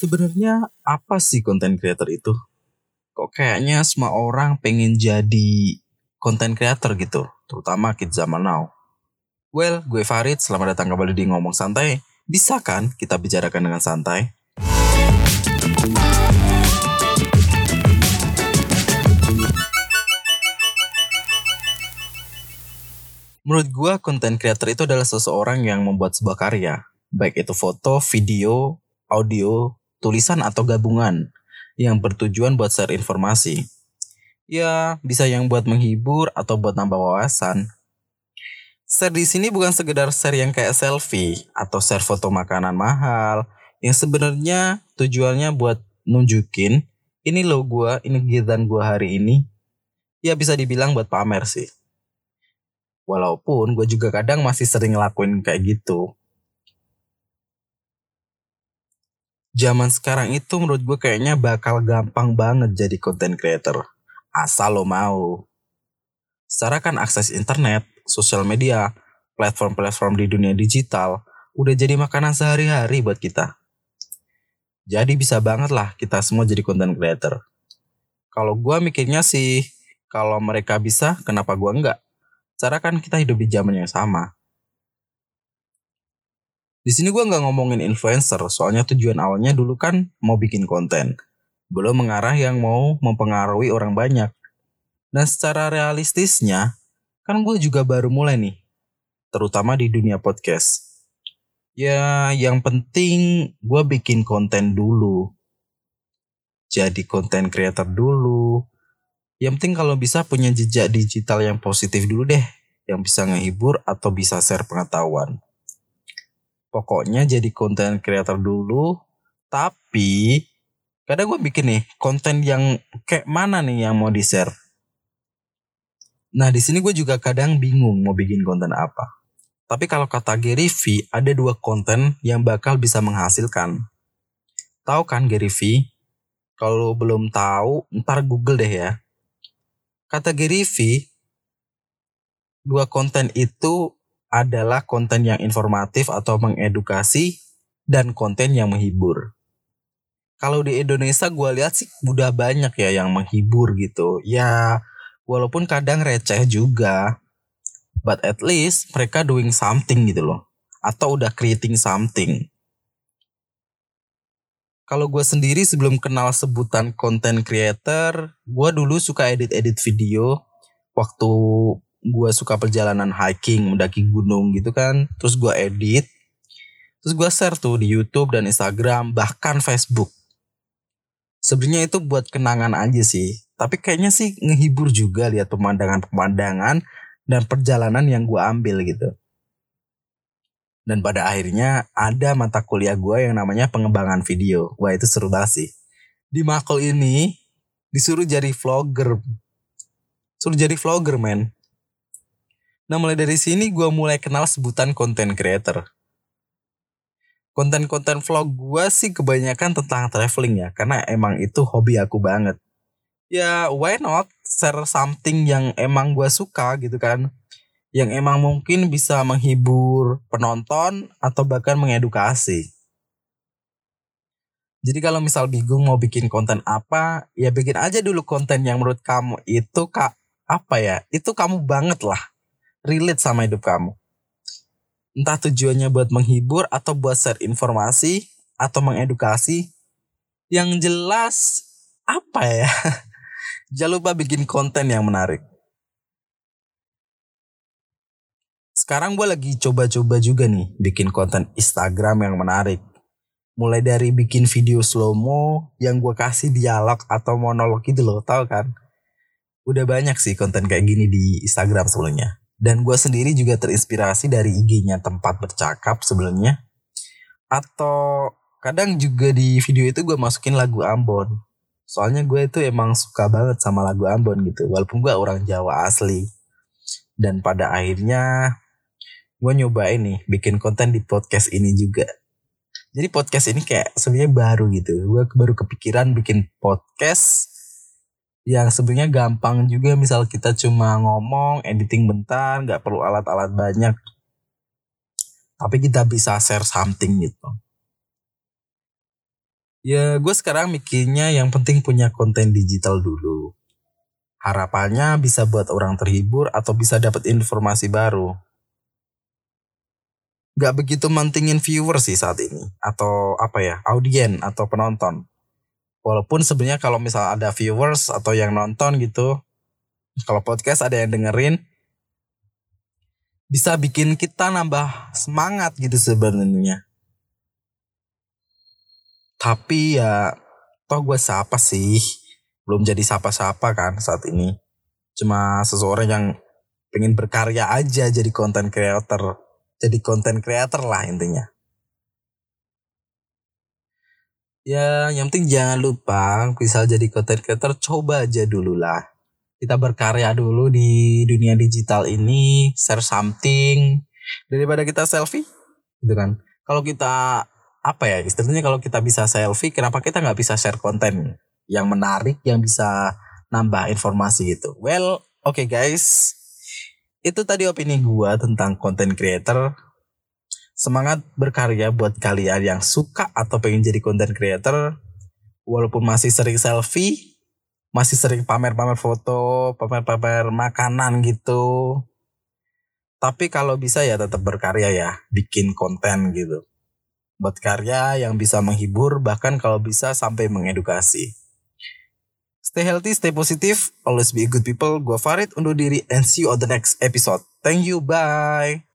Sebenarnya apa sih content creator itu? Kok kayaknya semua orang pengen jadi content creator gitu, terutama kids zaman now. Well, gue Farid, selamat datang kembali di Ngomong Santai. Bisa kan kita bicarakan dengan santai? Menurut gue, content creator itu adalah seseorang yang membuat sebuah karya. Baik itu foto, video, audio, tulisan atau gabungan yang bertujuan buat share informasi. Ya, bisa yang buat menghibur atau buat nambah wawasan. Share di sini bukan sekedar share yang kayak selfie atau share foto makanan mahal yang sebenarnya tujuannya buat nunjukin ini lo gua, ini kegiatan gua hari ini. Ya bisa dibilang buat pamer sih. Walaupun gue juga kadang masih sering ngelakuin kayak gitu. Zaman sekarang itu menurut gue kayaknya bakal gampang banget jadi content creator. Asal lo mau. Secara kan akses internet, sosial media, platform-platform di dunia digital udah jadi makanan sehari-hari buat kita. Jadi bisa banget lah kita semua jadi content creator. Kalau gue mikirnya sih, kalau mereka bisa, kenapa gue enggak? Cara kan kita hidup di zaman yang sama. Di sini gue nggak ngomongin influencer, soalnya tujuan awalnya dulu kan mau bikin konten. Belum mengarah yang mau mempengaruhi orang banyak. Dan secara realistisnya, kan gue juga baru mulai nih. Terutama di dunia podcast. Ya, yang penting gue bikin konten dulu. Jadi konten creator dulu, yang penting kalau bisa punya jejak digital yang positif dulu deh. Yang bisa ngehibur atau bisa share pengetahuan. Pokoknya jadi konten creator dulu. Tapi kadang gue bikin nih konten yang kayak mana nih yang mau di-share. Nah di sini gue juga kadang bingung mau bikin konten apa. Tapi kalau kata Gary V, ada dua konten yang bakal bisa menghasilkan. Tahu kan Gary V? Kalau belum tahu, ntar Google deh ya. Kata Gary V, dua konten itu adalah konten yang informatif atau mengedukasi dan konten yang menghibur. Kalau di Indonesia gue lihat sih udah banyak ya yang menghibur gitu. Ya walaupun kadang receh juga. But at least mereka doing something gitu loh. Atau udah creating something kalau gue sendiri sebelum kenal sebutan content creator, gue dulu suka edit-edit video waktu gue suka perjalanan hiking, mendaki gunung gitu kan. Terus gue edit, terus gue share tuh di YouTube dan Instagram, bahkan Facebook. Sebenarnya itu buat kenangan aja sih. Tapi kayaknya sih ngehibur juga lihat pemandangan-pemandangan dan perjalanan yang gue ambil gitu. Dan pada akhirnya ada mata kuliah gue yang namanya pengembangan video. Wah itu seru banget sih. Di Makol ini disuruh jadi vlogger. Suruh jadi vlogger men. Nah mulai dari sini gue mulai kenal sebutan content creator. Konten-konten vlog gue sih kebanyakan tentang traveling ya. Karena emang itu hobi aku banget. Ya why not share something yang emang gue suka gitu kan yang emang mungkin bisa menghibur penonton atau bahkan mengedukasi. Jadi kalau misal bingung mau bikin konten apa, ya bikin aja dulu konten yang menurut kamu itu kak apa ya, itu kamu banget lah, relate sama hidup kamu. Entah tujuannya buat menghibur atau buat share informasi atau mengedukasi. Yang jelas apa ya? Jangan lupa bikin konten yang menarik. Sekarang gue lagi coba-coba juga nih bikin konten Instagram yang menarik. Mulai dari bikin video slow mo yang gue kasih dialog atau monolog gitu loh, tau kan? Udah banyak sih konten kayak gini di Instagram sebelumnya. Dan gue sendiri juga terinspirasi dari IG-nya tempat bercakap sebelumnya. Atau kadang juga di video itu gue masukin lagu Ambon. Soalnya gue itu emang suka banget sama lagu Ambon gitu. Walaupun gue orang Jawa asli. Dan pada akhirnya gue nyoba ini bikin konten di podcast ini juga. Jadi podcast ini kayak sebenarnya baru gitu. Gue baru kepikiran bikin podcast yang sebenarnya gampang juga misal kita cuma ngomong, editing bentar, nggak perlu alat-alat banyak. Tapi kita bisa share something gitu. Ya gue sekarang mikirnya yang penting punya konten digital dulu. Harapannya bisa buat orang terhibur atau bisa dapat informasi baru. Gak begitu mentingin viewer sih saat ini. Atau apa ya, audien atau penonton. Walaupun sebenarnya kalau misal ada viewers atau yang nonton gitu. Kalau podcast ada yang dengerin. Bisa bikin kita nambah semangat gitu sebenarnya tapi ya toh gue siapa sih? Belum jadi siapa-siapa kan saat ini. Cuma seseorang yang pengen berkarya aja jadi konten creator. Jadi konten creator lah intinya. Ya yang penting jangan lupa bisa jadi konten creator coba aja dulu lah. Kita berkarya dulu di dunia digital ini, share something daripada kita selfie gitu kan. Kalau kita apa ya istilahnya kalau kita bisa selfie kenapa kita nggak bisa share konten yang menarik yang bisa nambah informasi gitu well oke okay guys itu tadi opini gua tentang konten creator semangat berkarya buat kalian yang suka atau pengen jadi konten creator walaupun masih sering selfie masih sering pamer-pamer foto pamer-pamer makanan gitu tapi kalau bisa ya tetap berkarya ya bikin konten gitu buat karya yang bisa menghibur bahkan kalau bisa sampai mengedukasi. Stay healthy, stay positive, always be good people. Gua Farid undur diri and see you on the next episode. Thank you, bye.